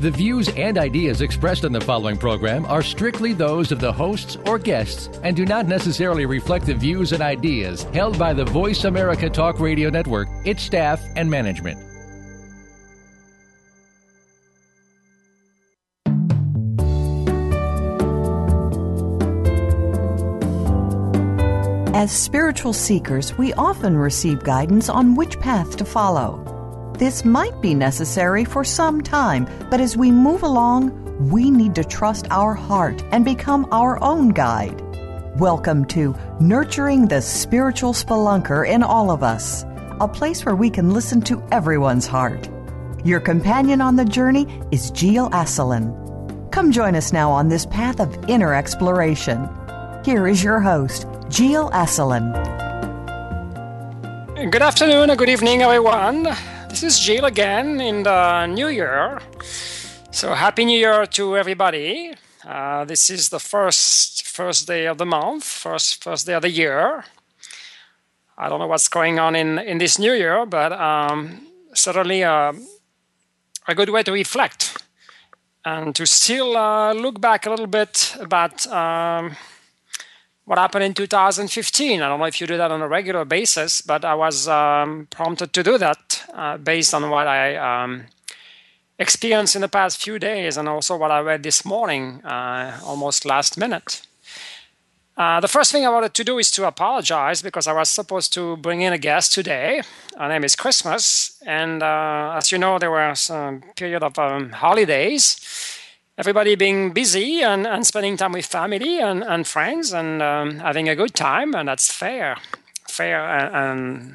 The views and ideas expressed on the following program are strictly those of the hosts or guests and do not necessarily reflect the views and ideas held by the Voice America Talk Radio Network, its staff, and management. As spiritual seekers, we often receive guidance on which path to follow. This might be necessary for some time, but as we move along, we need to trust our heart and become our own guide. Welcome to Nurturing the Spiritual Spelunker in All of Us, a place where we can listen to everyone's heart. Your companion on the journey is Gilles Asselin. Come join us now on this path of inner exploration. Here is your host, Gilles Asselin. Good afternoon good evening, everyone. This is Gilles again in the new year. So, Happy New Year to everybody. Uh, this is the first first day of the month, first first day of the year. I don't know what's going on in, in this new year, but um, certainly uh, a good way to reflect and to still uh, look back a little bit about. Um, what happened in 2015. I don't know if you do that on a regular basis, but I was um, prompted to do that uh, based on what I um, experienced in the past few days and also what I read this morning, uh, almost last minute. Uh, the first thing I wanted to do is to apologize because I was supposed to bring in a guest today. Her name is Christmas, and uh, as you know, there was a period of um, holidays everybody being busy and, and spending time with family and, and friends and um, having a good time, and that's fair, fair and, and,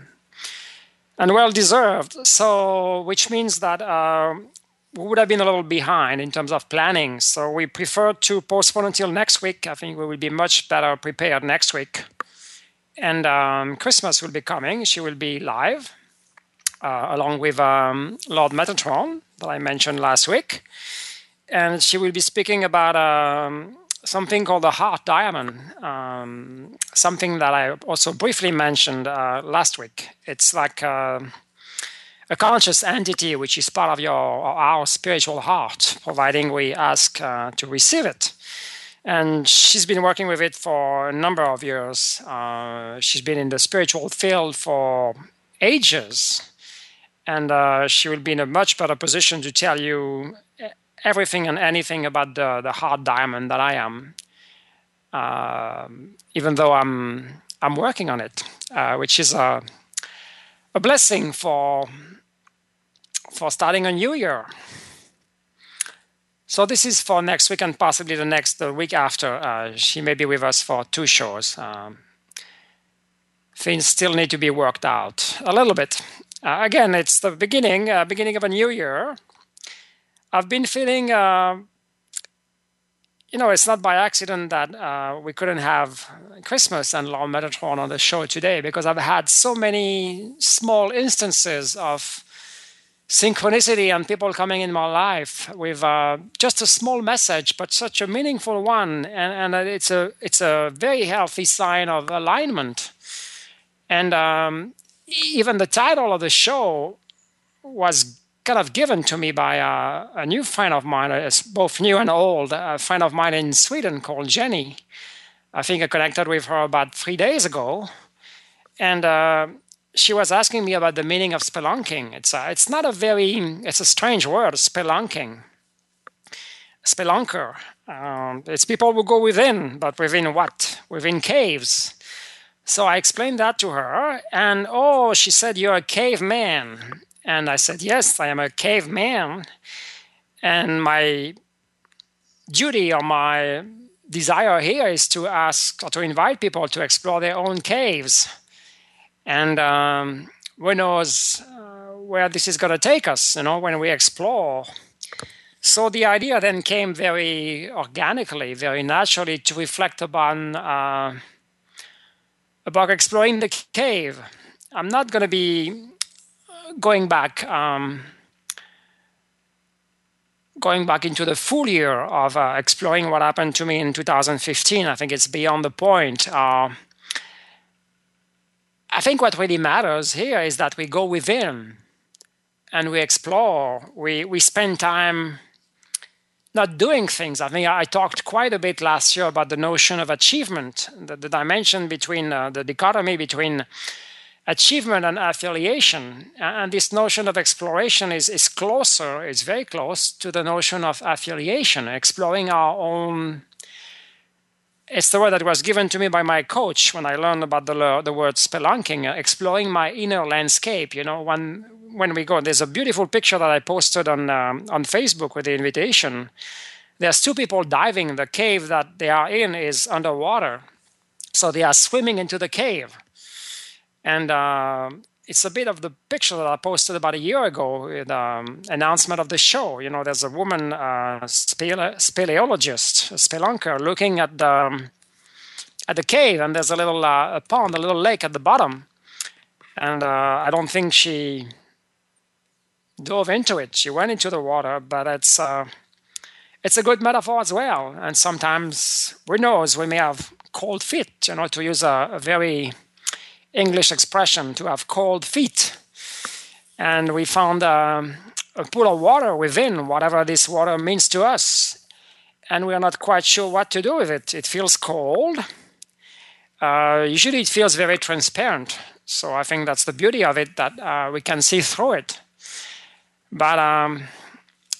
and well deserved. So, which means that uh, we would have been a little behind in terms of planning. So, we prefer to postpone until next week. I think we will be much better prepared next week. And um, Christmas will be coming. She will be live. Uh, along with um, Lord Metatron that I mentioned last week and she will be speaking about um, something called the heart diamond, um, something that I also briefly mentioned uh, last week. It's like a, a, conscious entity which is part of your our spiritual heart, providing we ask uh, to receive it. And she's been working with it for a number of years. Uh, she's been in the spiritual field for ages. And uh, she will be in a much better position to tell you everything and anything about the, the heart diamond that I am, uh, even though I'm I'm working on it, uh, which is a a blessing for for starting a new year. So this is for next week and possibly the next the week after. Uh, she may be with us for two shows. Um, things still need to be worked out a little bit. Uh, again, it's the beginning, uh, beginning of a new year, I've been feeling, uh, you know, it's not by accident that uh, we couldn't have Christmas and Lord Metatron on the show today because I've had so many small instances of synchronicity and people coming in my life with uh, just a small message, but such a meaningful one, and, and it's a it's a very healthy sign of alignment. And um, even the title of the show was kind of given to me by a, a new friend of mine, it's both new and old, a friend of mine in Sweden called Jenny. I think I connected with her about three days ago. And uh, she was asking me about the meaning of spelunking. It's, a, it's not a very, it's a strange word, spelunking. Spelunker. Um, it's people who go within, but within what? Within caves. So I explained that to her, and oh, she said, You're a caveman. And I said, Yes, I am a caveman. And my duty or my desire here is to ask or to invite people to explore their own caves. And um, who knows uh, where this is going to take us, you know, when we explore. So the idea then came very organically, very naturally to reflect upon uh, about exploring the cave. I'm not going to be going back. Um, going back into the full year of uh, exploring what happened to me in 2015, I think it's beyond the point. Uh, I think what really matters here is that we go within and we explore. We we spend time not doing things. I think I talked quite a bit last year about the notion of achievement, the, the dimension between uh, the dichotomy between achievement and affiliation. And this notion of exploration is, is closer, is very close to the notion of affiliation, exploring our own. It's the word that was given to me by my coach when I learned about the, the word spelunking, uh, exploring my inner landscape. You know, when, when we go, there's a beautiful picture that I posted on, um, on Facebook with the invitation. There's two people diving. The cave that they are in is underwater. So they are swimming into the cave and uh, it's a bit of the picture that I posted about a year ago with um, announcement of the show. You know, there's a woman, uh, spele- speleologist, a spelunker, looking at the um, at the cave, and there's a little uh, a pond, a little lake at the bottom, and uh, I don't think she dove into it. She went into the water, but it's uh, it's a good metaphor as well. And sometimes, who knows, we may have cold feet. You know, to use a, a very English expression to have cold feet. And we found um, a pool of water within, whatever this water means to us. And we are not quite sure what to do with it. It feels cold. Uh, usually it feels very transparent. So I think that's the beauty of it that uh, we can see through it. But um,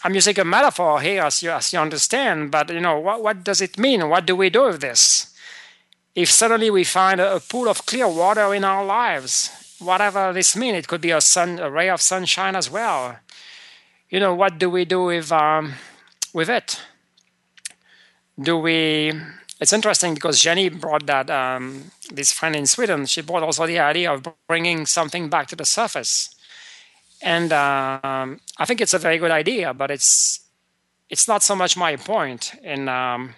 I'm using a metaphor here, as you, as you understand. But you know, what, what does it mean? What do we do with this? If suddenly we find a, pool of clear water in our lives, whatever this means, it could be a sun, a ray of sunshine as well. You know, what do we do with um, with it? Do we? It's interesting because Jenny brought that um, this friend in Sweden. She brought also the idea of bringing something back to the surface, and um, I think it's a very good idea. But it's it's not so much my point in um,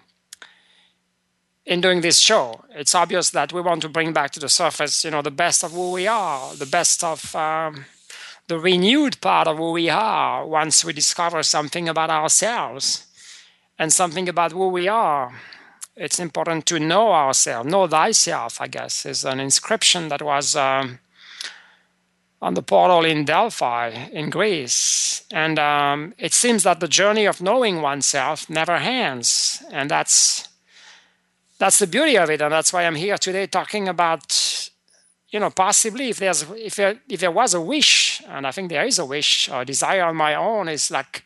in doing this show. It's obvious that we want to bring back to the surface, you know, the best of who we are, the best of um, the renewed part of who we are once we discover something about ourselves and something about who we are. It's important to know ourselves. Know thyself, I guess, is an inscription that was um, on the portal in Delphi in Greece. And um, it seems that the journey of knowing oneself never ends. And that's that's the beauty of it, and that's why I'm here today talking about, you know, possibly if there's if there, if there was a wish, and I think there is a wish or a desire on my own, is like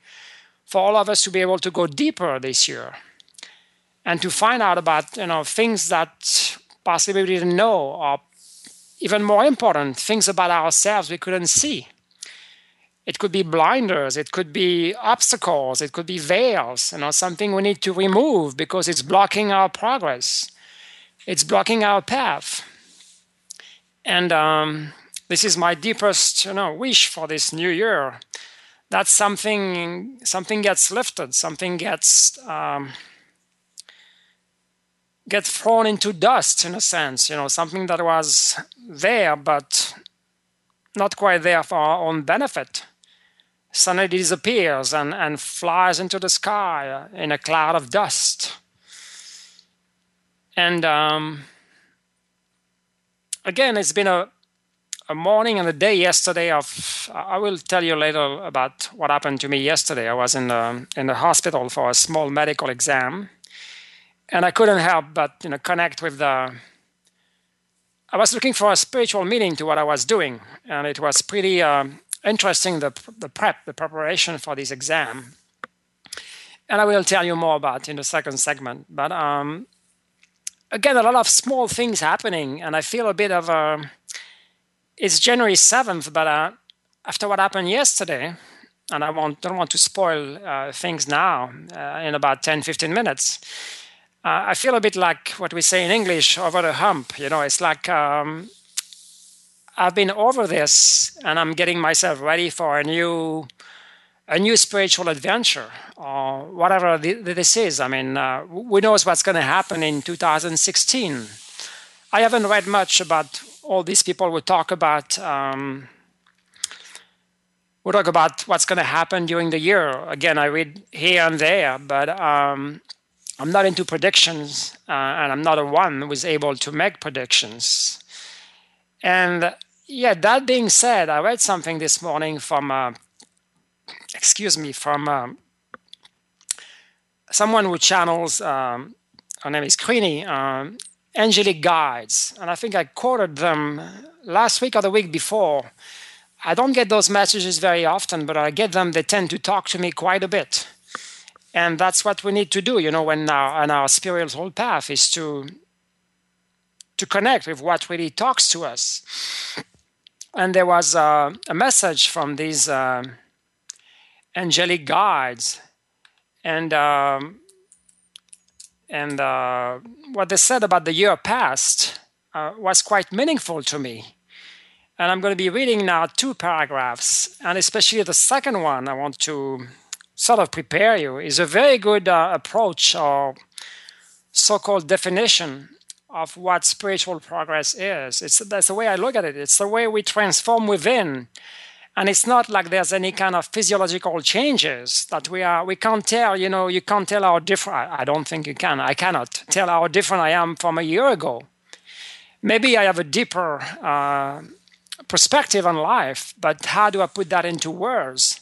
for all of us to be able to go deeper this year, and to find out about you know things that possibly we didn't know, or even more important, things about ourselves we couldn't see. It could be blinders, it could be obstacles, it could be veils, you know, something we need to remove because it's blocking our progress. It's blocking our path. And um, this is my deepest, you know, wish for this new year. That something, something gets lifted, something gets um, gets thrown into dust in a sense. You know, something that was there but not quite there for our own benefit suddenly disappears and, and flies into the sky in a cloud of dust. And um, again, it's been a, a morning and a day yesterday of. I will tell you later about what happened to me yesterday. I was in the, in the hospital for a small medical exam, and I couldn't help but you know connect with the. I was looking for a spiritual meaning to what I was doing, and it was pretty. Um, interesting the, the prep, the preparation for this exam. And I will tell you more about in the second segment. But um, again, a lot of small things happening, and I feel a bit of a. It's January 7th, but uh, after what happened yesterday, and I don't want to spoil uh, things now uh, in about 10, 15 minutes. Uh, I feel a bit like what we say in English over the hump. You know, it's like um, I've been over this and I'm getting myself ready for a new a new spiritual adventure or whatever this is. I mean, uh, who knows what's going to happen in 2016? I haven't read much about all these people who talk about um, talk about what's going to happen during the year. Again, I read here and there, but um, I'm not into predictions, uh, and I'm not a one who's able to make predictions. And yeah, that being said, I read something this morning from, uh, excuse me, from uh, someone who channels, um, her name is Queenie, um, Angelic Guides. And I think I quoted them last week or the week before. I don't get those messages very often, but I get them. They tend to talk to me quite a bit. And that's what we need to do, you know, when our, on our spiritual path is to to connect with what really talks to us. And there was uh, a message from these uh, angelic guides, and um, and uh, what they said about the year past uh, was quite meaningful to me. And I'm going to be reading now two paragraphs, and especially the second one, I want to sort of prepare you, is a very good uh, approach or so called definition of what spiritual progress is. It's that's the way I look at it. It's the way we transform within. And it's not like there's any kind of physiological changes that we are we can't tell, you know, you can't tell how different I don't think you can. I cannot tell how different I am from a year ago. Maybe I have a deeper uh, perspective on life, but how do I put that into words?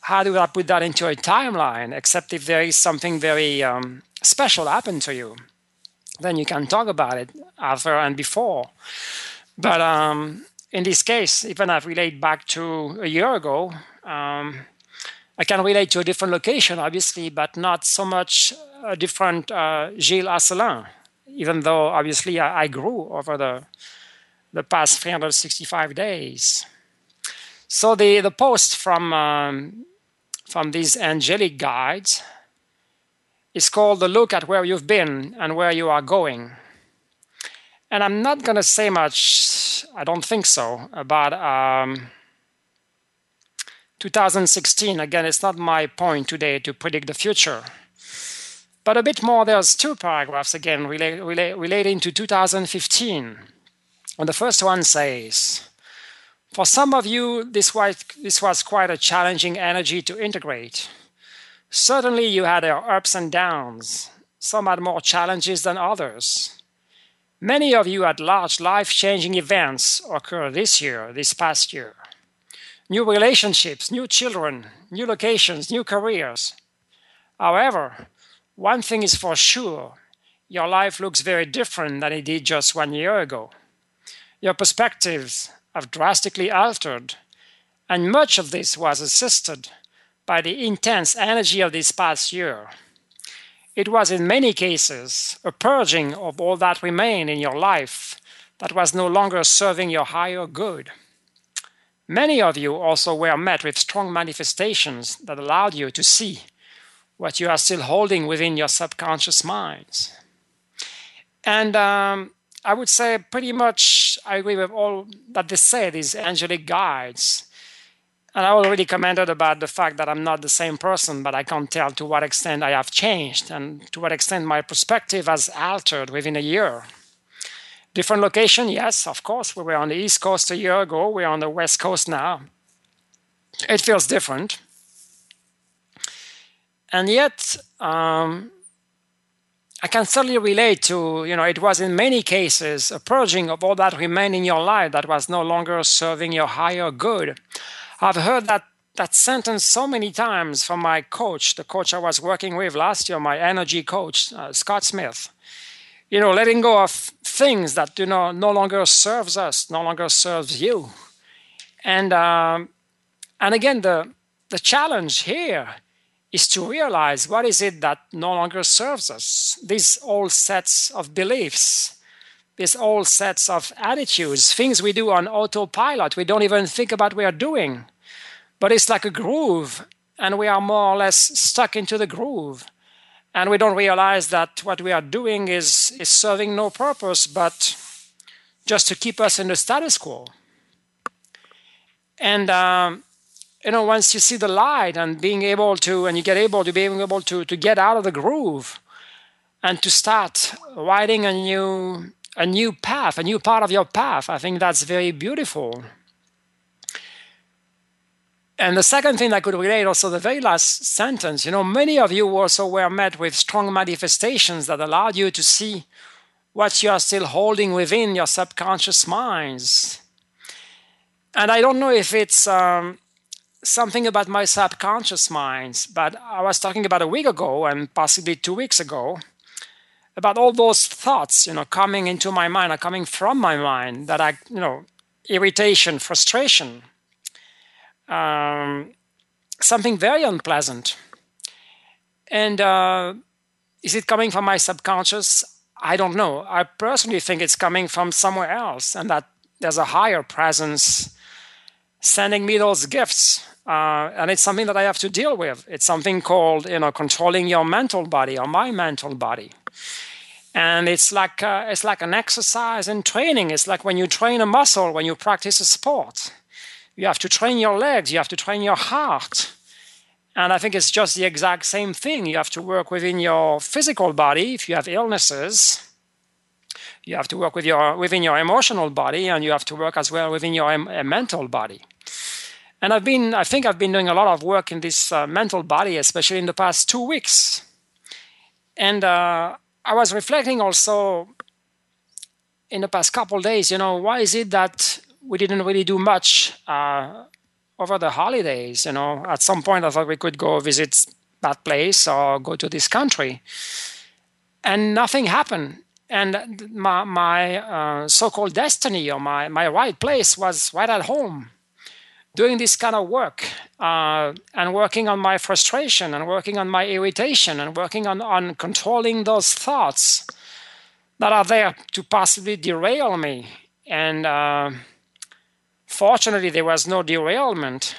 How do I put that into a timeline? Except if there is something very um, special happen to you then you can talk about it after and before. But um, in this case, even I relate back to a year ago, um, I can relate to a different location, obviously, but not so much a different uh, Gilles Asselin, even though obviously I, I, grew over the, the past 365 days. So the, the post from, um, from these angelic guides is called The Look at Where You've Been and Where You Are Going. And I'm not going to say much, I don't think so, about um, 2016. Again, it's not my point today to predict the future. But a bit more, there's two paragraphs again relate, relate, relating to 2015. And the first one says, For some of you, this was, this was quite a challenging energy to integrate. Certainly, you had your ups and downs. Some had more challenges than others. Many of you had large life changing events occur this year, this past year. New relationships, new children, new locations, new careers. However, one thing is for sure your life looks very different than it did just one year ago. Your perspectives have drastically altered, and much of this was assisted by the intense energy of this past year. It was in many cases a purging of all that remained in your life that was no longer serving your higher good. Many of you also were met with strong manifestations that allowed you to see what you are still holding within your subconscious minds. And um, I would say pretty much I agree with all that they said, these angelic guides. And I already commented about the fact that I'm not the same person, but I can't tell to what extent I have changed and to what extent my perspective has altered within a year. Different location, yes, of course. We were on the East Coast a year ago, we're on the West Coast now. It feels different. And yet, um, I can certainly relate to, you know, it was in many cases a purging of all that remained in your life that was no longer serving your higher good. I've heard that that sentence so many times from my coach, the coach I was working with last year, my energy coach, uh, Scott Smith. You know, letting go of things that you know no longer serves us, no longer serves you, and um, and again the the challenge here is to realize what is it that no longer serves us. These old sets of beliefs, these old sets of attitudes, things we do on autopilot, we don't even think about we are doing. But it's like a groove, and we are more or less stuck into the groove. And we don't realize that what we are doing is, is serving no purpose but just to keep us in the status quo. And um, you know, once you see the light and being able to, and you get able to being able to to get out of the groove, and to start writing a new a new path, a new part of your path. I think that's very beautiful. and the second thing I could relate also the very last sentence, you know, many of you also were met with strong manifestations that allowed you to see what you are still holding within your subconscious minds. And I don't know if it's um, something about my subconscious minds, but I was talking about a week ago and possibly two weeks ago about all those thoughts, you know, coming into my mind or coming from my mind that I, you know, irritation, frustration, um, something very unpleasant. And uh, is it coming from my subconscious? I don't know. I personally think it's coming from somewhere else, and that there's a higher presence sending me those gifts. Uh, and it's something that I have to deal with. It's something called, you know, controlling your mental body or my mental body. And it's like uh, it's like an exercise and training. It's like when you train a muscle, when you practice a sport. You have to train your legs. You have to train your heart. And I think it's just the exact same thing. You have to work within your physical body if you have illnesses. You have to work with your, within your emotional body, and you have to work as well within your em- mental body. And I've been, I think I've been doing a lot of work in this uh, mental body, especially in the past two weeks. And uh, I was reflecting also in the past couple days, you know, why is it that we didn't really do much uh, over the holidays. You know, at some point I thought we could go visit that place or go to this country, and nothing happened. And my, my uh, so-called destiny or my, my right place was right at home, doing this kind of work uh, and working on my frustration and working on my irritation and working on, on controlling those thoughts that are there to possibly derail me and uh, Fortunately, there was no derailment.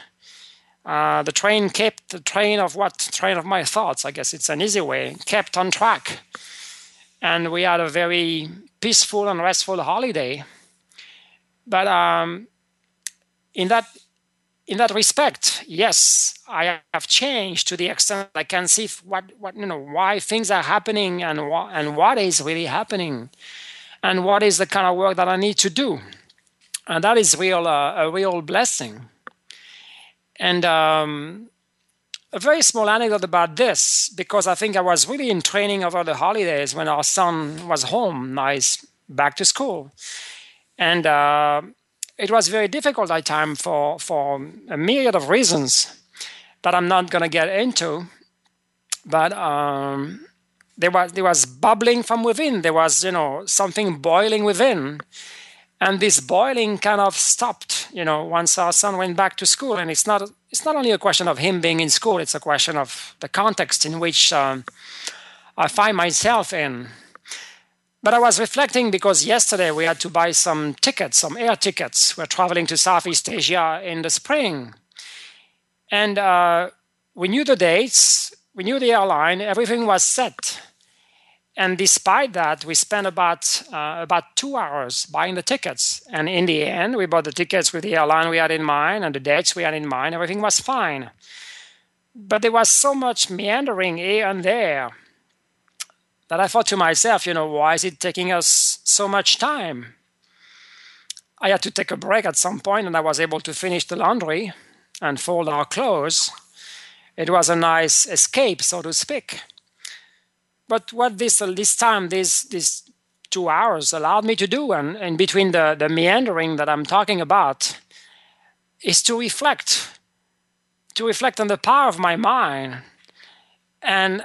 Uh, the train kept the train of what train of my thoughts. I guess it's an easy way. Kept on track, and we had a very peaceful and restful holiday. But um, in that in that respect, yes, I have changed to the extent I can see what, what you know why things are happening and what and what is really happening, and what is the kind of work that I need to do and that is real uh, a real blessing. And um, a very small anecdote about this, because I think I was really in training over the holidays when our son was home, nice back to school, and uh, it was very difficult at time for for a myriad of reasons that I'm not going to get into, but. Um, there was there was bubbling from within. There was you know something boiling within, and this boiling kind of stopped you know once our son went back to school and it's not it's not only a question of him being in school it's a question of the context in which um, i find myself in but i was reflecting because yesterday we had to buy some tickets some air tickets we're traveling to southeast asia in the spring and uh, we knew the dates we knew the airline everything was set and despite that, we spent about uh, about two hours buying the tickets. And in the end, we bought the tickets with the airline we had in mind and the dates we had in mind. Everything was fine. But there was so much meandering here and there that I thought to myself, you know, why is it taking us so much time? I had to take a break at some point, and I was able to finish the laundry and fold our clothes. It was a nice escape, so to speak. But what this this time, this this two hours allowed me to do, and in between the the meandering that I'm talking about, is to reflect, to reflect on the power of my mind, and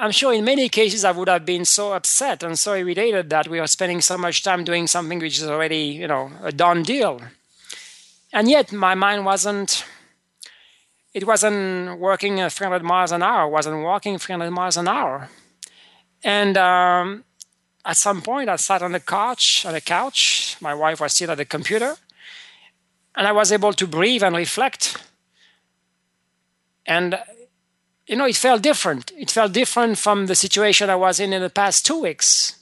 I'm sure in many cases I would have been so upset and so irritated that we are spending so much time doing something which is already, you know, a done deal. And yet my mind wasn't it wasn't working 300 miles an hour, wasn't walking 300 miles an hour. And um, at some point, I sat on the couch, on the couch. My wife was still at the computer, and I was able to breathe and reflect. And you know, it felt different. It felt different from the situation I was in in the past two weeks.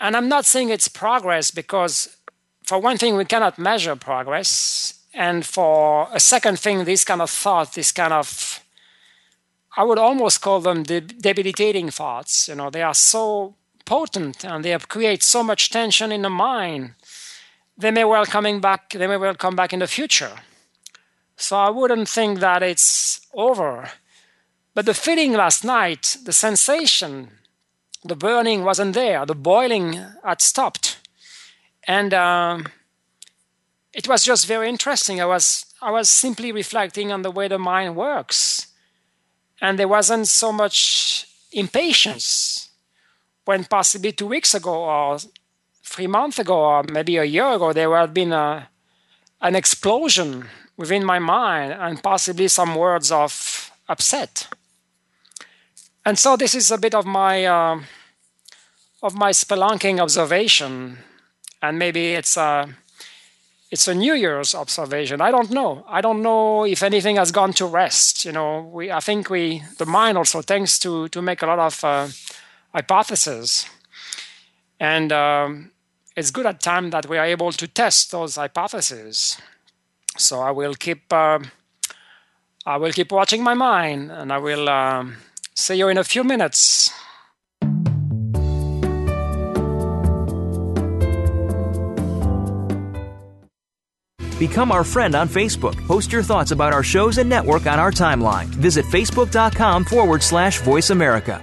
And I'm not saying it's progress because, for one thing, we cannot measure progress. And for a second thing, this kind of thought, this kind of I would almost call them the debilitating thoughts. You know, they are so potent and they create so much tension in the mind. They may well coming back. They may well come back in the future. So I wouldn't think that it's over. But the feeling last night, the sensation, the burning wasn't there, the boiling had stopped. And um, it was just very interesting. I was, I was simply reflecting on the way the mind works. And there wasn't so much impatience when possibly two weeks ago or three months ago or maybe a year ago there had been a, an explosion within my mind and possibly some words of upset. And so this is a bit of my uh, of my spelunking observation, and maybe it's a it's a New Year's observation. I don't know. I don't know if anything has gone to rest. You know, we I think we the mind also tends to to make a lot of uh, hypotheses, and um, it's good at time that we are able to test those hypotheses. So I will keep uh, I will keep watching my mind, and I will um, see you in a few minutes. Become our friend on Facebook. Post your thoughts about our shows and network on our timeline. Visit facebook.com forward slash voice America.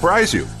surprise you.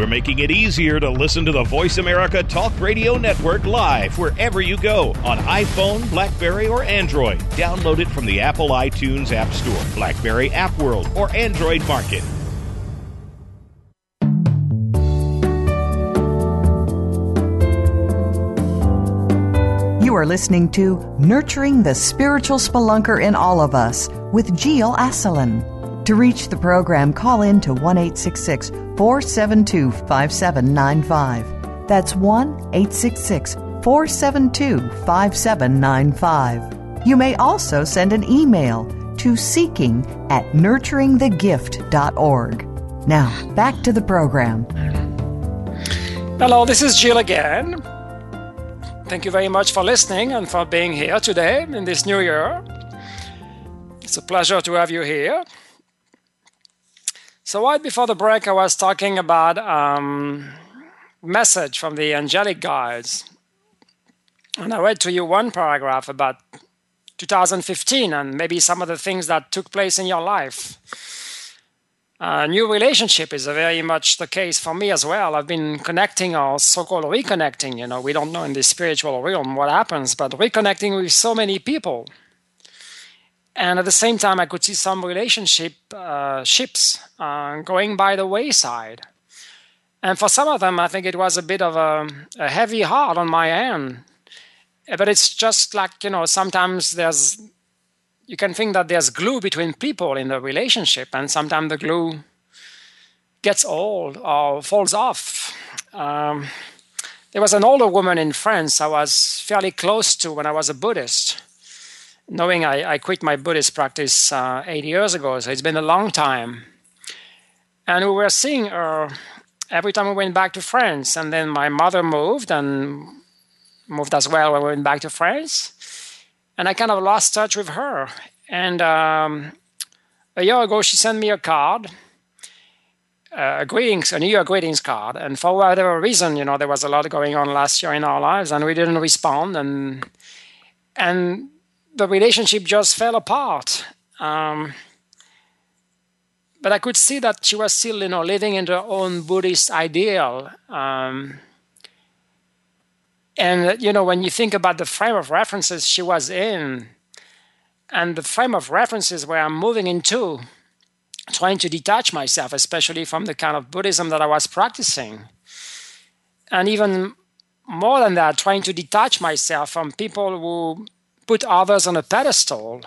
We're making it easier to listen to the Voice America Talk Radio Network live wherever you go on iPhone, Blackberry, or Android. Download it from the Apple iTunes App Store, Blackberry App World, or Android Market. You are listening to Nurturing the Spiritual Spelunker in All of Us with Gilles Asselin. To reach the program, call in to 1 472 5795. That's 1 866 472 5795. You may also send an email to seeking at nurturingthegift.org. Now, back to the program. Hello, this is Gilles again. Thank you very much for listening and for being here today in this new year. It's a pleasure to have you here. So right before the break, I was talking about um, message from the angelic guides, and I read to you one paragraph about 2015 and maybe some of the things that took place in your life. A new relationship is very much the case for me as well. I've been connecting or so-called reconnecting. You know, we don't know in the spiritual realm what happens, but reconnecting with so many people and at the same time, I could see some relationship uh, ships uh, going by the wayside. And for some of them, I think it was a bit of a, a heavy heart on my end. But it's just like, you know, sometimes there's, you can think that there's glue between people in the relationship, and sometimes the glue gets old or falls off. Um, there was an older woman in France I was fairly close to when I was a Buddhist knowing I, I quit my Buddhist practice uh, eight years ago, so it's been a long time. And we were seeing her every time we went back to France. And then my mother moved and moved as well when we went back to France. And I kind of lost touch with her. And um, a year ago, she sent me a card. Uh, a greetings, a New Year greetings card, and for whatever reason, you know, there was a lot going on last year in our lives, and we didn't respond, and and the relationship just fell apart. Um, but I could see that she was still, you know, living in her own Buddhist ideal. Um, And, you know, when you think about the frame of references she was in and the frame of references where I'm moving into, trying to detach myself, especially from the kind of Buddhism that I was practicing. And even more than that, trying to detach myself from people who put others on a pedestal.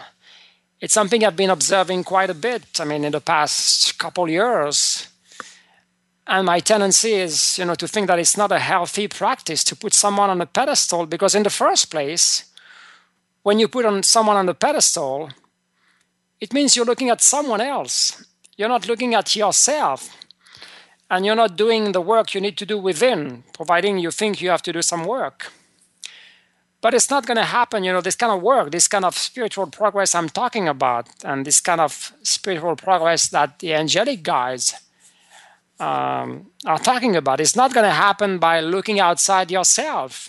It's something I've been observing quite a bit. I mean, in the past couple years. And my tendency is, you know, to think that it's not a healthy practice to put someone on a pedestal because, in the first place, when you put on someone on the pedestal, it means you're looking at someone else. You're not looking at yourself. And you're not doing the work you need to do within, providing you think you have to do some work. But it's not going to happen, you know, this kind of work, this kind of spiritual progress I'm talking about, and this kind of spiritual progress that the angelic guides um, are talking about. It's not going to happen by looking outside yourself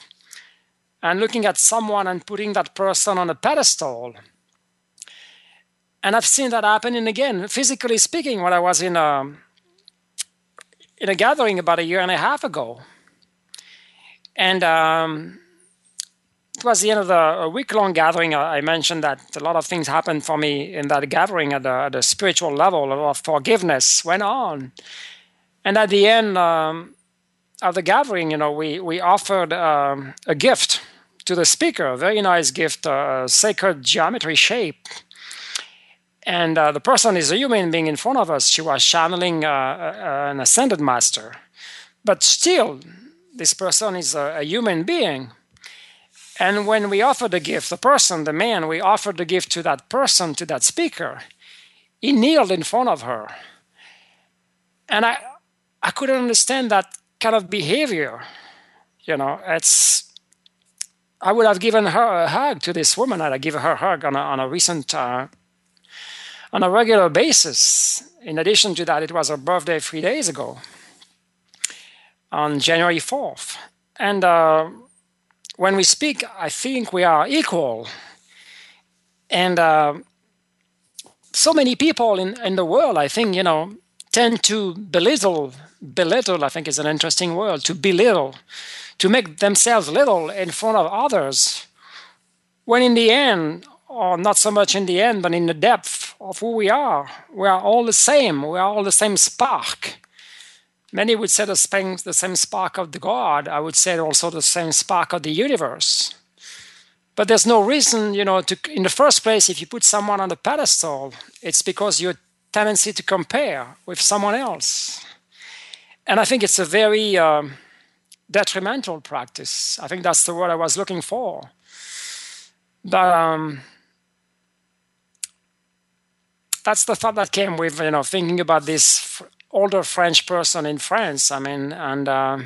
and looking at someone and putting that person on a pedestal. And I've seen that happening again, physically speaking, when I was in a, in a gathering about a year and a half ago. And um, it was the end of the week long gathering. I mentioned that a lot of things happened for me in that gathering at the, at spiritual level. A lot of forgiveness went on. And at the end um, of the gathering, you know, we, we offered um, a gift to the speaker, a very nice gift, a sacred geometry shape. And uh, the person is a human being in front of us. She was channeling uh, an ascended master. But still, this person is a, a human being. And when we offer the gift, the person, the man, we offered the gift to that person, to that speaker, he kneeled in front of her. And I, I couldn't understand that kind of behavior. You know, it's. I would have given her a hug to this woman. I'd give her a hug on a, on a recent, uh, on a regular basis. In addition to that, it was her birthday three days ago, on January 4th. And uh, when we speak, I think we are equal. And uh, so many people in, in the world, I think, you know, tend to belittle belittle, I think is an interesting word, to belittle, to make themselves little in front of others, when in the end, or not so much in the end, but in the depth of who we are, we are all the same. We are all the same spark. Many would say the same, the same spark of the God. I would say also the same spark of the universe. But there's no reason, you know, to, in the first place, if you put someone on the pedestal, it's because your tendency to compare with someone else. And I think it's a very um, detrimental practice. I think that's the word I was looking for. But um, that's the thought that came with you know thinking about this older French person in France. I mean, and uh,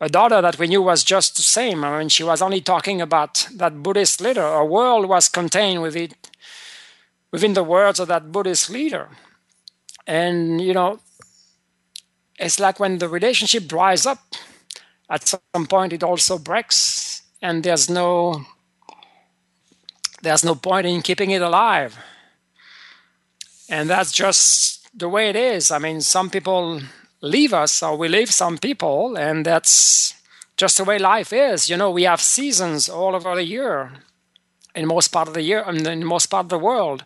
a daughter that we knew was just the same. I mean, she was only talking about that Buddhist leader. A world was contained with it, within the words of that Buddhist leader. And you know, it's like when the relationship dries up, at some point it also breaks, and there's no there's no point in keeping it alive. And that's just the way it is. I mean, some people leave us, or we leave some people, and that's just the way life is. You know, we have seasons all over the year, in most part of the year, in most part of the world,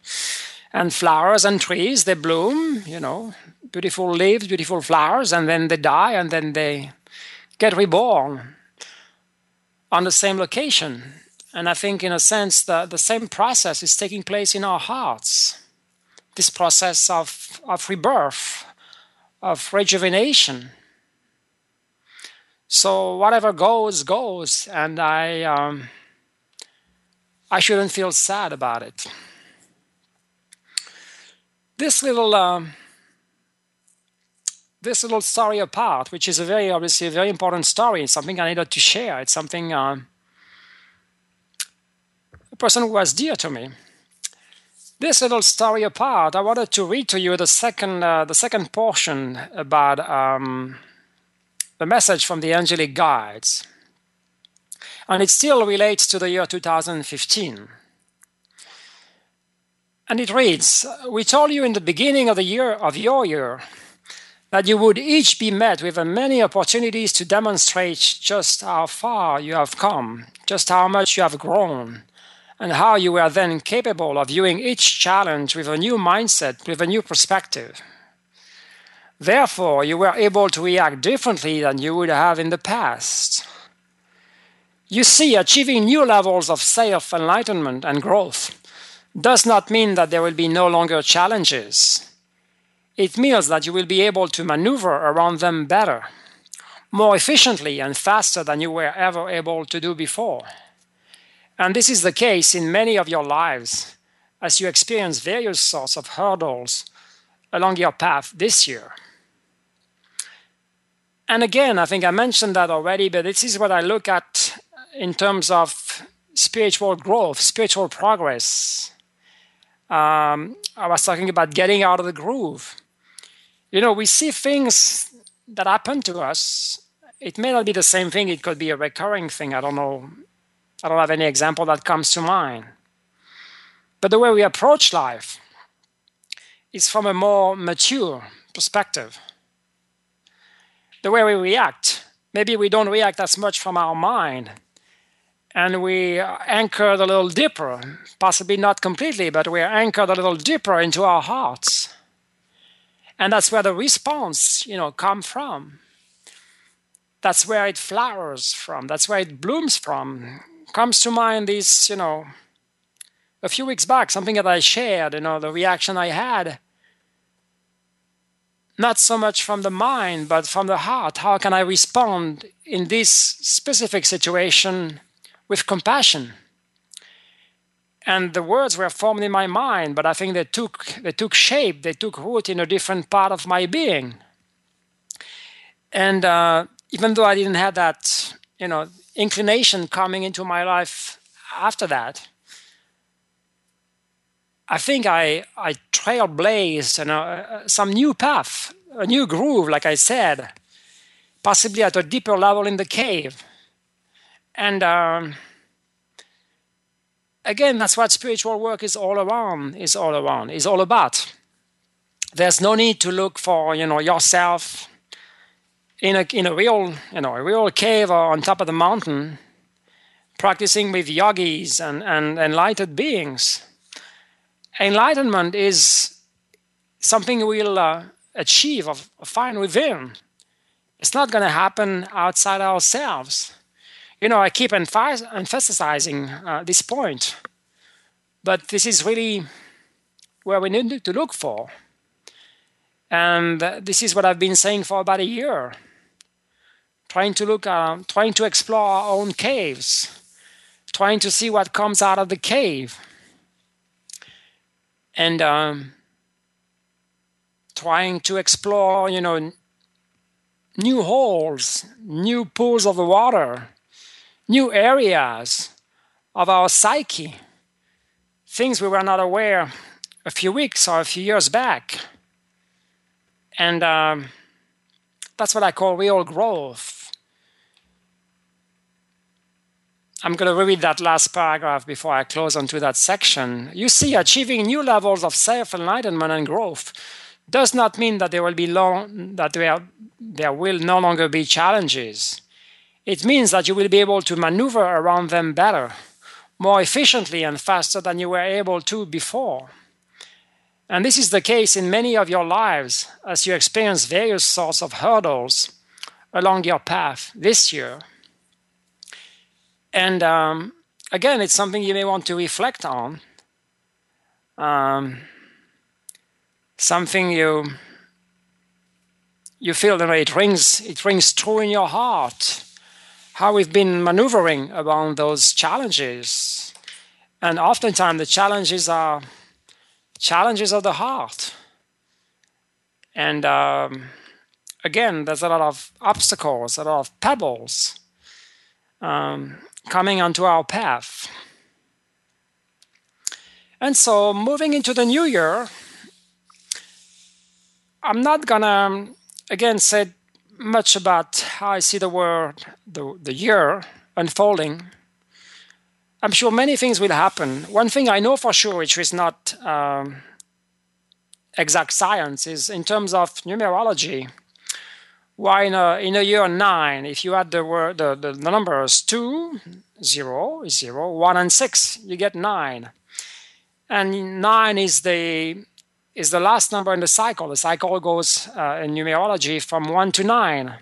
and flowers and trees they bloom. You know, beautiful leaves, beautiful flowers, and then they die and then they get reborn on the same location. And I think, in a sense, the, the same process is taking place in our hearts. This process of, of rebirth, of rejuvenation. So whatever goes, goes, and I, um, I shouldn't feel sad about it. This little um, this little story apart, which is a very obviously a very important story. Something I needed to share. It's something uh, a person who was dear to me. This little story apart, I wanted to read to you the second uh, the second portion about um, the message from the angelic guides, and it still relates to the year 2015. And it reads: We told you in the beginning of the year of your year that you would each be met with many opportunities to demonstrate just how far you have come, just how much you have grown, and how you are then capable of viewing each challenge with a new mindset, with a new perspective. Therefore, you were able to react differently than you would have in the past. You see, achieving new levels of self enlightenment and growth does not mean that there will be no longer challenges. It means that you will be able to maneuver around them better, more efficiently, and faster than you were ever able to do before. And this is the case in many of your lives as you experience various sorts of hurdles along your path this year. And again, I think I mentioned that already, but this is what I look at in terms of spiritual growth, spiritual progress. Um, I was talking about getting out of the groove. You know, we see things that happen to us. It may not be the same thing, it could be a recurring thing. I don't know. I don't have any example that comes to mind. But the way we approach life is from a more mature perspective. The way we react, maybe we don't react as much from our mind, and we anchored a little deeper, possibly not completely, but we're anchored a little deeper into our hearts. And that's where the response, you know, come from. That's where it flowers from. That's where it blooms from. Comes to mind this, you know, a few weeks back, something that I shared, you know, the reaction I had. Not so much from the mind, but from the heart. How can I respond in this specific situation with compassion. And the words were formed in my mind, but I think they took, they took shape, they took root in a different part of my being. And uh, even though I didn't have that, you know, inclination coming into my life after that, I think I, I trailblazed you know, uh, some new path, a new groove, like I said, possibly at a deeper level in the cave. And um, again, that's what spiritual work is all around, is all around, is all about. There's no need to look for, you know, yourself in a, in a real, you know, a real cave or on top of the mountain, practicing with yogis and, and enlightened beings. Enlightenment is something we'll uh, achieve or find within. It's not going to happen outside ourselves you know, I keep emphasizing uh, this point, but this is really where we need to look for. And this is what I've been saying for about a year. Trying to look, uh, trying to explore our own caves, trying to see what comes out of the cave, and um, trying to explore, you know, new holes, new pools of the water, new areas of our psyche, things we were not aware a few weeks or a few years back. And um, that's what I call real growth. I'm going to reread that last paragraph before I close onto that section. You see, achieving new levels of self enlightenment and growth does not mean that there will be long, that there, there will no longer be challenges. It means that you will be able to maneuver around them better, more efficiently and faster than you were able to before. And this is the case in many of your lives as you experience various sorts of hurdles along your path this year. And um, again, it's something you may want to reflect on. Um, something you you feel that it rings it rings true in your heart how we've been maneuvering around those challenges. And oftentimes the challenges are challenges of the heart. And um, again, there's a lot of obstacles, a lot of pebbles um, coming onto our path. And so, moving into the new year, I'm not gonna again say much about how I see the world, the, the year unfolding. I'm sure many things will happen. One thing I know for sure, which is not um, exact science, is in terms of numerology. Why in a, in a year nine, if you add the, word, the, the, the numbers 2, 0 is 0, 1 and 6, you get 9. And 9 is the is the last number in the cycle. The cycle goes uh, in numerology from 1 to 9.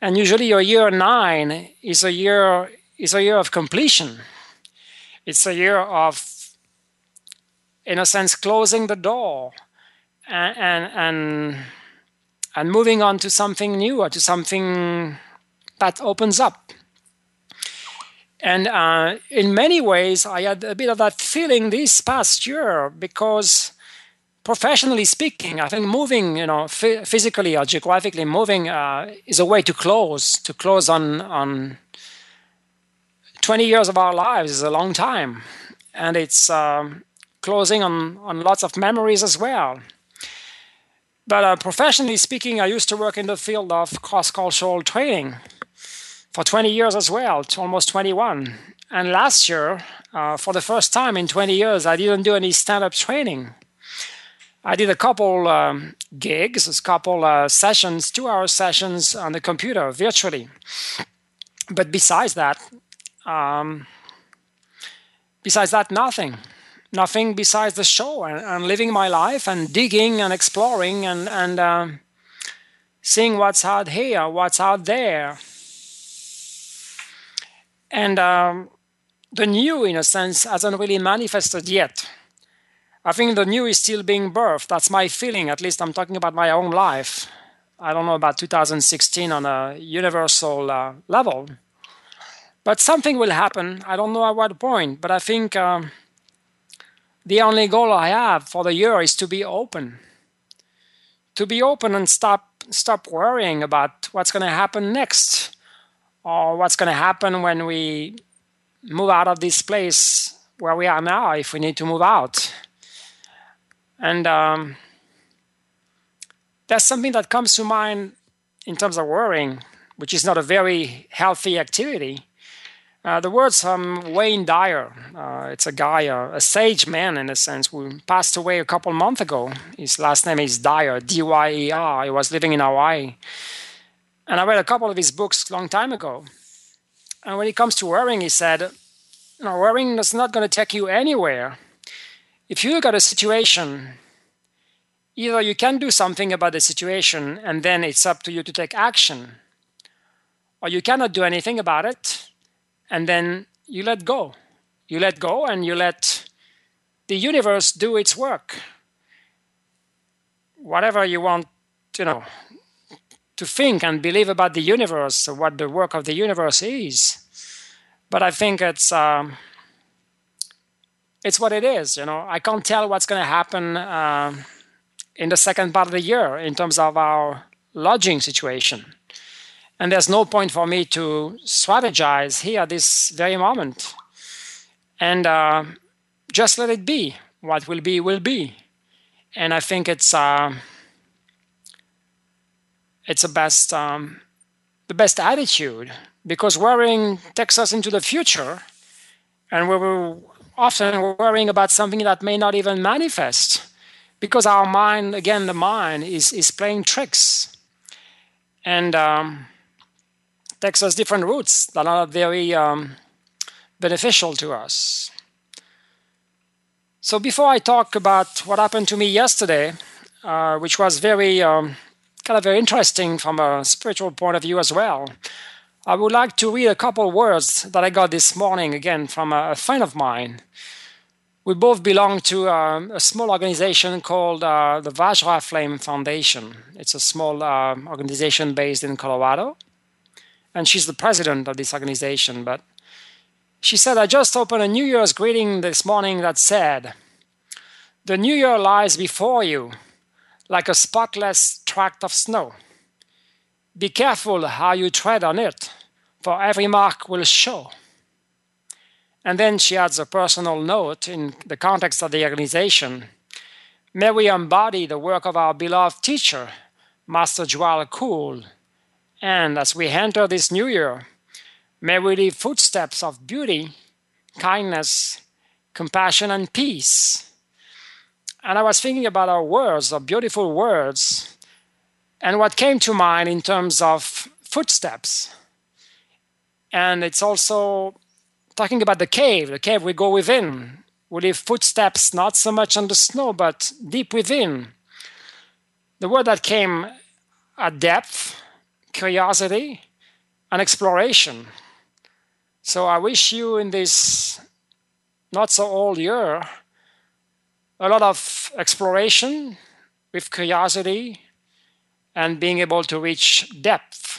And usually your year 9 is a year is a year of completion. It's a year of in a sense closing the door and and and, and moving on to something new or to something that opens up. And uh, in many ways, I had a bit of that feeling this past year because professionally speaking, I think moving, you know, f- physically or geographically moving uh, is a way to close. To close on on 20 years of our lives is a long time, and it's um, closing on on lots of memories as well. But uh, professionally speaking, I used to work in the field of cross-cultural training for 20 years as well, almost 21. And last year, uh, for the first time in 20 years, I didn't do any stand-up training I did a couple um, gigs, a couple uh, sessions, two hour sessions on the computer virtually. But besides that, um, besides that, nothing. Nothing besides the show and, and, living my life and digging and exploring and, and uh, seeing what's out here, what's out there. And um, the new, in a sense, hasn't really manifested yet. I think the new is still being birthed. That's my feeling. At least I'm talking about my own life. I don't know about 2016 on a universal uh, level. But something will happen. I don't know at what point. But I think um, the only goal I have for the year is to be open. To be open and stop stop worrying about what's going to happen next or what's going to happen when we move out of this place where we are now if we need to move out and um, that's something that comes to mind in terms of worrying, which is not a very healthy activity. Uh, the words from Wayne Dyer. Uh, it's a guy, uh, a sage man in a sense, who passed away a couple months ago. His last name is Dyer, D-Y-E-R. He was living in Hawaii, and I read a couple of his books a long time ago. And when it comes to worrying, he said, "You know, worrying is not going to take you anywhere if you've got a situation, either you can do something about the situation and then it's up to you to take action, or you cannot do anything about it and then you let go. You let go and you let the universe do its work. Whatever you want, you know, to think and believe about the universe, what the work of the universe is. But I think it's. Um, it's what it is. You know, I can't tell what's going to happen uh, in the second part of the year in terms of our lodging situation, and there's no point for me to strategize here this very moment. And uh, just let it be. What will be will be, and I think it's uh, it's the best um, the best attitude because worrying takes us into the future, and we're often worrying about something that may not even manifest because our mind, again, the mind is, is playing tricks and um, takes us different routes that are very um, beneficial to us. So, before I talk about what happened to me yesterday, uh, which was very um, kind of very interesting from a spiritual point of view as well, I would like to read a couple words that I got this morning again from a, friend of mine. We both belong to um, a small organization called uh, the Vajra Flame Foundation. It's a small uh, organization based in Colorado. And she's the president of this organization. But she said, I just opened a New Year's greeting this morning that said, The New Year lies before you like a spotless tract of snow. Be careful how you tread on it, for every mark will show. And then she adds a personal note in the context of the organization. May we embody the work of our beloved teacher, Master Djwhal Khul. And as we enter this new year, may we leave footsteps of beauty, kindness, compassion, and peace. And I was thinking about our words, our beautiful words, And what came to mind in terms of footsteps, and it's also talking about the cave, the cave we go within. We leave footsteps not so much on the snow, but deep within. The word that came at depth, curiosity, and exploration. So I wish you in this not so old year a lot of exploration with curiosity and being able to reach depth.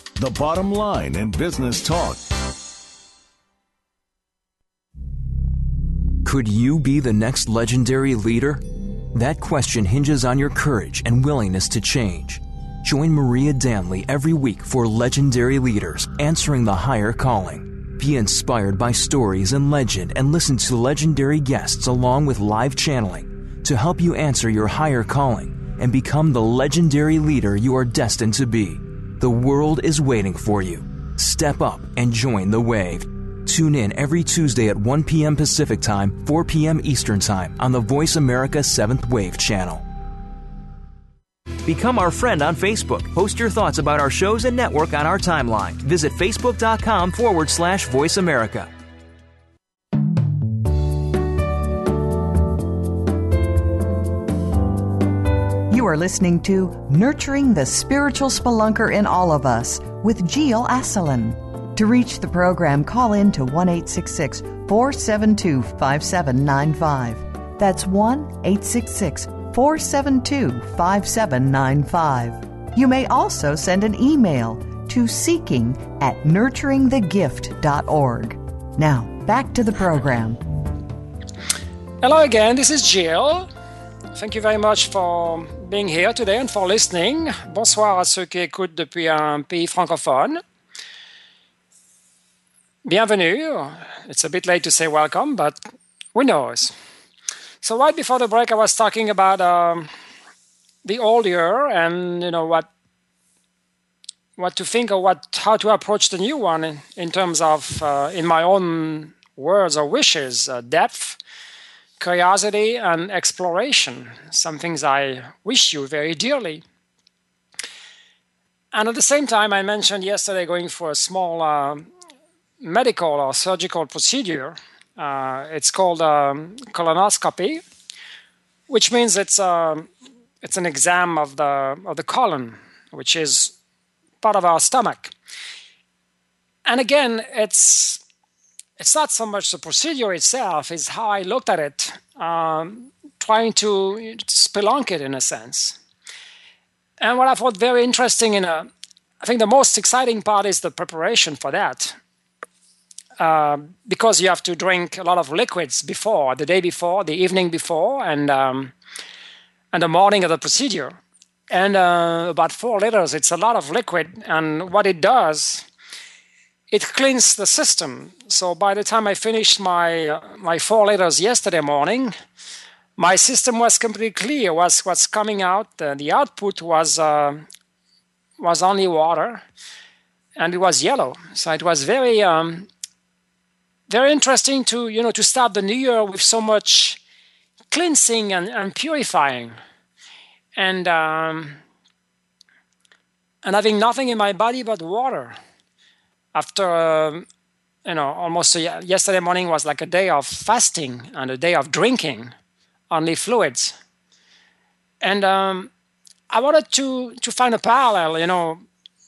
the bottom line in business talk. Could you be the next legendary leader? That question hinges on your courage and willingness to change. Join Maria Danley every week for Legendary Leaders Answering the Higher Calling. Be inspired by stories and legend and listen to legendary guests along with live channeling to help you answer your higher calling and become the legendary leader you are destined to be. The world is waiting for you. Step up and join the wave. Tune in every Tuesday at 1 p.m. Pacific Time, 4 p.m. Eastern Time on the Voice America 7th Wave channel. Become our friend on Facebook. Post your thoughts about our shows and network on our timeline. Visit facebook.com forward slash voice America. You are listening to Nurturing the Spiritual Spelunker in All of Us with Gilles Asselin. To reach the program, call in to 1 472 5795. That's 1 472 5795. You may also send an email to seeking at nurturingthegift.org. Now, back to the program. Hello again, this is Gilles. Thank you very much for being here today and for listening. Bonsoir à ceux qui écoutent depuis un pays francophone. Bienvenue. It's a bit late to say welcome, but who knows? So right before the break, I was talking about um, the old year and you know what what to think or what how to approach the new one in, in terms of uh, in my own words or wishes, uh, depth, curiosity, and exploration. Some things I wish you very dearly. And at the same time, I mentioned yesterday going for a small uh, medical or surgical procedure. Uh, it's called um, colonoscopy, which means it's um, it's an exam of the of the colon, which is part of our stomach. And again, it's it's not so much the procedure itself; it's how I looked at it, um, trying to spelunk it in a sense. And what I thought very interesting in a, I think the most exciting part is the preparation for that. Um, because you have to drink a lot of liquids before, the day before, the evening before, and um, and the morning of the procedure. And uh, about four liters, it's a lot of liquid. And what it does, it cleans the system. So by the time I finished my my four liters yesterday morning, my system was completely clear. Was what's coming out? Uh, the output was uh, was only water, and it was yellow. So it was very um, very interesting to you know to start the new year with so much cleansing and, and purifying and um, and having nothing in my body but water after uh, you know almost a, yesterday morning was like a day of fasting and a day of drinking only fluids and um, i wanted to to find a parallel you know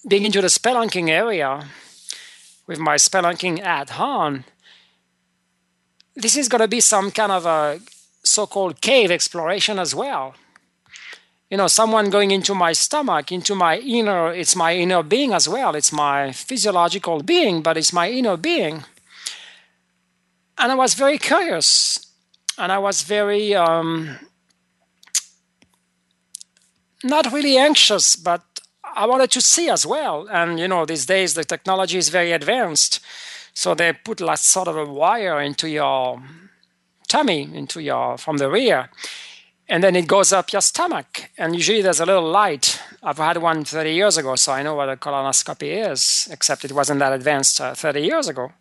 being into the spelunking area with my spelunking at on, this is going to be some kind of a so-called cave exploration as well. You know, someone going into my stomach, into my inner, it's my inner being as well. It's my physiological being, but it's my inner being. And I was very curious and I was very, um, not really anxious, but I wanted to see as well. And, you know, these days the technology is very advanced. So they put like sort of a wire into your tummy, into your from the rear, and then it goes up your stomach. And usually there's a little light. I've had one 30 years ago, so I know what a colonoscopy is, except it wasn't that advanced uh, 30 years ago.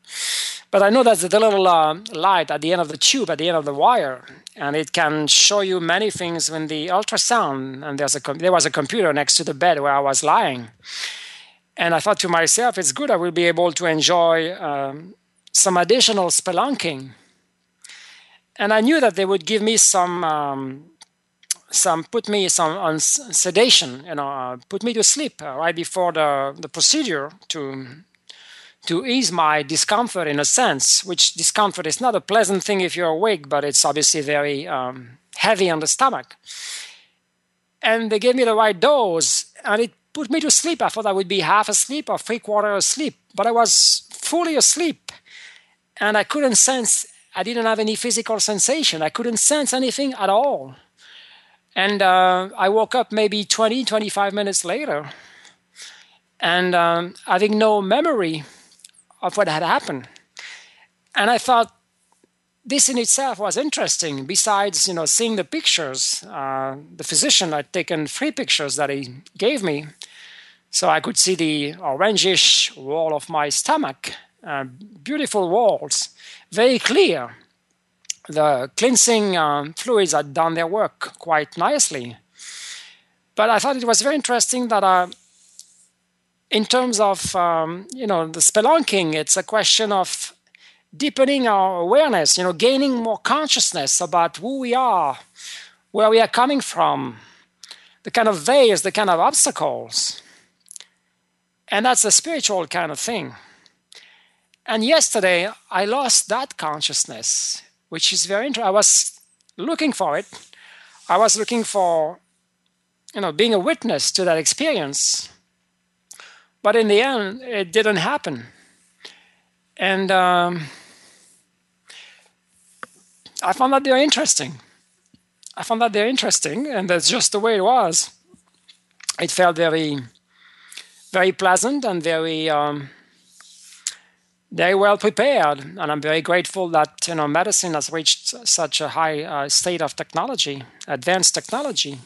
But I know there's a little uh, light at the end of the tube, at the end of the wire, and it can show you many things when the ultrasound. And there's a there was a computer next to the bed where I was lying and I thought to myself, it's good I will be able to enjoy um, some additional spelunking. And I knew that they would give me some, um, some put me some on sedation, you know, uh, put me to sleep uh, right before the, the procedure to to ease my discomfort in a sense. Which discomfort is not a pleasant thing if you're awake, but it's obviously very um, heavy on the stomach. And they gave me the right dose, and it put me to sleep. I thought I would be half asleep or three quarter asleep, but I was fully asleep. And I couldn't sense, I didn't have any physical sensation. I couldn't sense anything at all. And uh, I woke up maybe 20, 25 minutes later and um, having no memory of what had happened. And I thought, this in itself was interesting. Besides, you know, seeing the pictures, uh, the physician had taken three pictures that he gave me, so I could see the orangish wall of my stomach. Uh, beautiful walls, very clear. The cleansing um, fluids had done their work quite nicely. But I thought it was very interesting that, uh, in terms of um, you know the spelunking, it's a question of deepening our awareness, you know, gaining more consciousness about who we are, where we are coming from, the kind of veils, the kind of obstacles. And that's a spiritual kind of thing. And yesterday, I lost that consciousness, which is very interesting. I was looking for it. I was looking for, you know, being a witness to that experience. But in the end, it didn't happen. And um, I found that they're interesting. I found that they're interesting, and that's just the way it was. It felt very, very pleasant and very, um, very well prepared. And I'm very grateful that you know medicine has reached such a high uh, state of technology, advanced technology.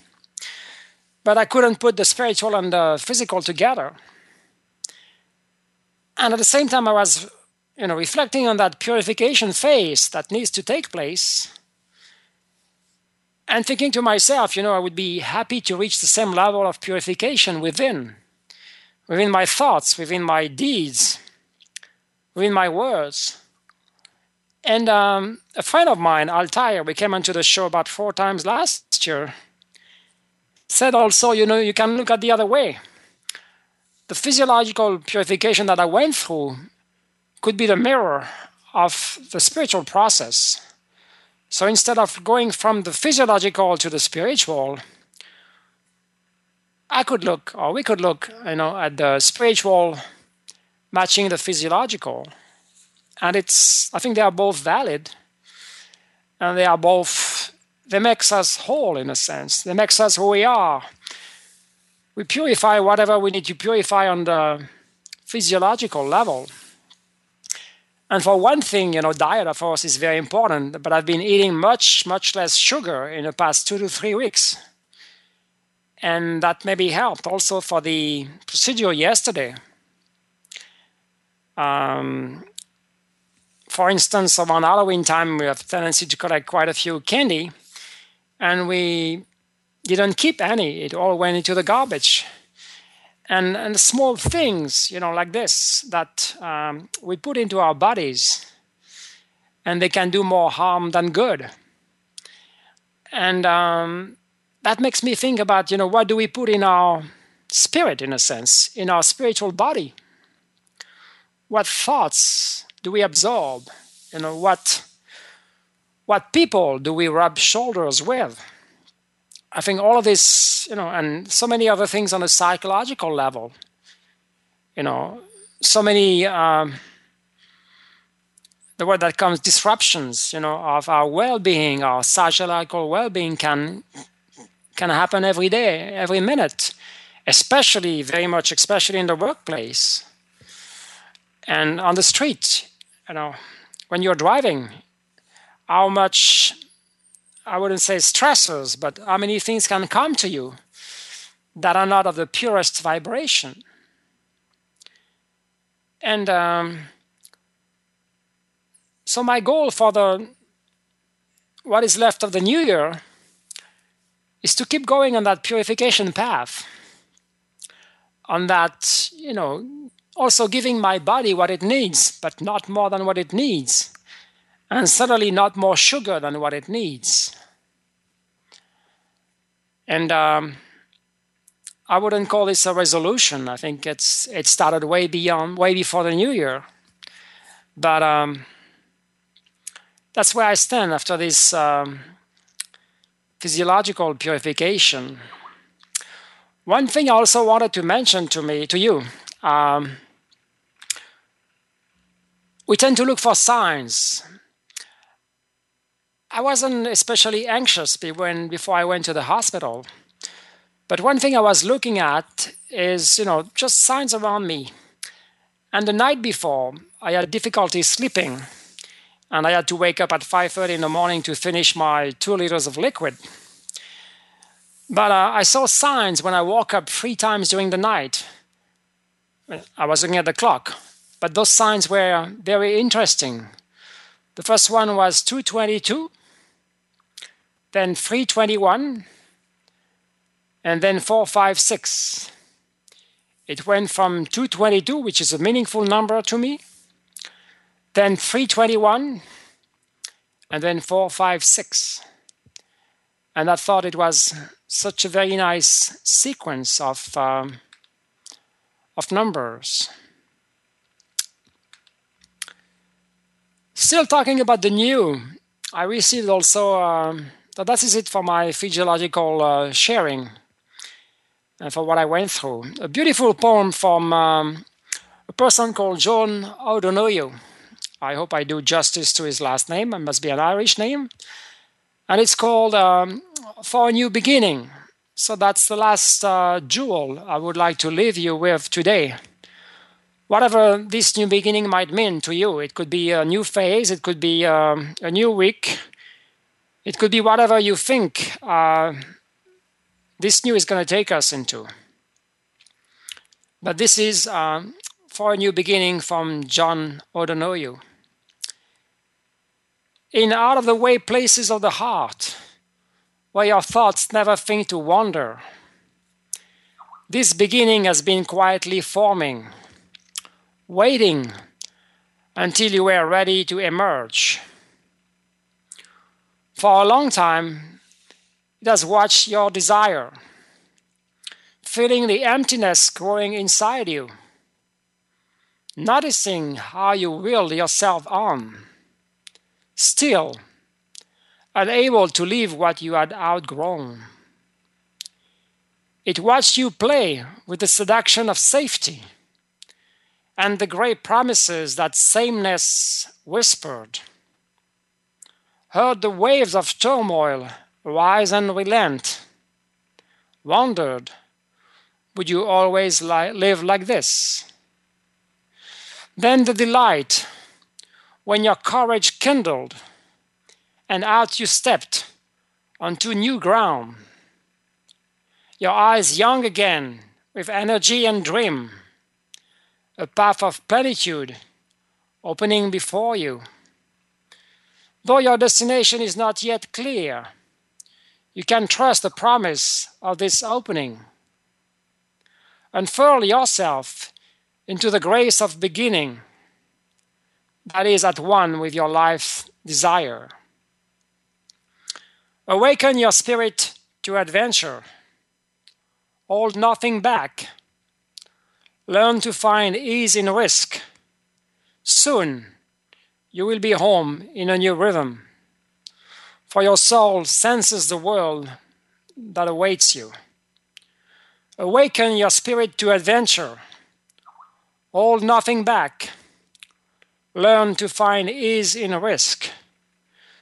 But I couldn't put the spiritual and the physical together. And at the same time, I was you know, reflecting on that purification phase that needs to take place, and thinking to myself, you know, I would be happy to reach the same level of purification within, within my thoughts, within my deeds, within my words. And um, a friend of mine, Altair, we came onto the show about four times last year, said also, you know, you can look at the other way. The physiological purification that I went through could be the mirror of the spiritual process. So instead of going from the physiological to the spiritual, I could look, or we could look, you know, at the spiritual matching the physiological. And it's, I think they are both valid. And they are both, they makes us whole in a sense. They makes us who we are. We purify whatever we need to purify on the physiological level. And for one thing, you know, diet, of course, is very important, but I've been eating much, much less sugar in the past two to three weeks. And that maybe helped also for the procedure yesterday. Um, for instance, around Halloween time, we have a tendency to collect quite a few candy, and we didn't keep any. It all went into the garbage. And and small things you know like this that um, we put into our bodies and they can do more harm than good. And um, that makes me think about you know what do we put in our spirit in a sense in our spiritual body what thoughts do we absorb? You know, what what people do we rub shoulders with? I think all of this, you know, and so many other things on a psychological level. You know, so many. Um, the word that comes disruptions, you know, of our well-being, our psychological well-being can can happen every day, every minute, especially very much, especially in the workplace and on the street. You know, when you're driving, how much I wouldn't say stressors, but how many things can come to you that are not of the purest vibration. And um, so my goal for the what is left of the new year is to keep going on that purification path on that you know also giving my body what it needs but not more than what it needs. And certainly not more sugar than what it needs. And um, i wouldn't call this a resolution. I think it's it started way beyond way before the new year. But um, that's where I stand after this um, physiological purification. One thing I also wanted to mention to me, to you, um, we tend to look for signs. I wasn't especially anxious before I went to the hospital, but one thing I was looking at is, you know, just signs around me. And the night before, I had difficulty sleeping and I had to wake up at 5:30 in the morning to finish my two liters of liquid. But uh, I saw signs when I woke up three times during the night. I was looking at the clock, but those signs were very interesting. The first one was 222, then 321, and then 456. It went from 222, which is a meaningful number to me, then 321, and then 456. And I thought it was such a very nice sequence of, um, of numbers. Still talking about the new, I received also, um, that is it for my physiological uh, sharing and for what I went through. A beautiful poem from um, a person called John O'Donohue. I hope I do justice to his last name. It must be an Irish name. And it's called um, For a New Beginning. So that's the last uh, jewel I would like to leave you with today. Whatever this new beginning might mean to you, it could be a new phase, it could be um, a new week, it could be whatever you think uh, this new is going to take us into. But this is um, for a new beginning from John O'Donohue. In out of the way places of the heart, where your thoughts never think to wander, this beginning has been quietly forming, waiting until you were ready to emerge. For a long time, it has watched your desire, feeling the emptiness growing inside you noticing how you will yourself on, still unable to leave what you had outgrown. It watched you play with the seduction of safety and the great promises that sameness whispered, heard the waves of turmoil rise and relent, wondered, would you always li- live like this? Then the delight when your courage kindled and out you stepped onto new ground. Your eyes young again with energy and dream, a path of plenitude opening before you. Though your destination is not yet clear, you can trust the promise of this opening. Unfurl yourself into the grace of beginning that is at one with your life's desire. Awaken your spirit to adventure. Hold nothing back. Learn to find ease in risk Soon you will be home in a new rhythm, for your soul senses the world that awaits you. Awaken your spirit to adventure. Hold nothing back. Learn to find ease in risk.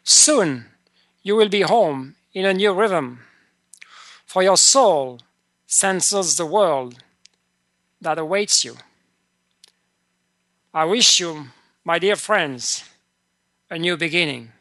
Soon you will be home in a new rhythm, for your soul senses the world that awaits you. I wish you, my dear friends, a new beginning.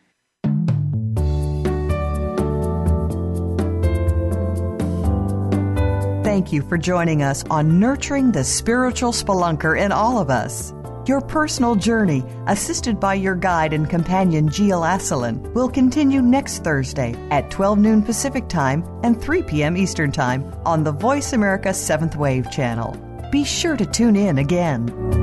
Thank you for joining us on Nurturing the Spiritual Spelunker in All of Us. Your personal journey, assisted by your guide and companion Gilles Asselin, will continue next Thursday at 12 noon Pacific Time and 3 p.m. Eastern Time on the Voice America 7th Wave channel. Be sure to tune in again.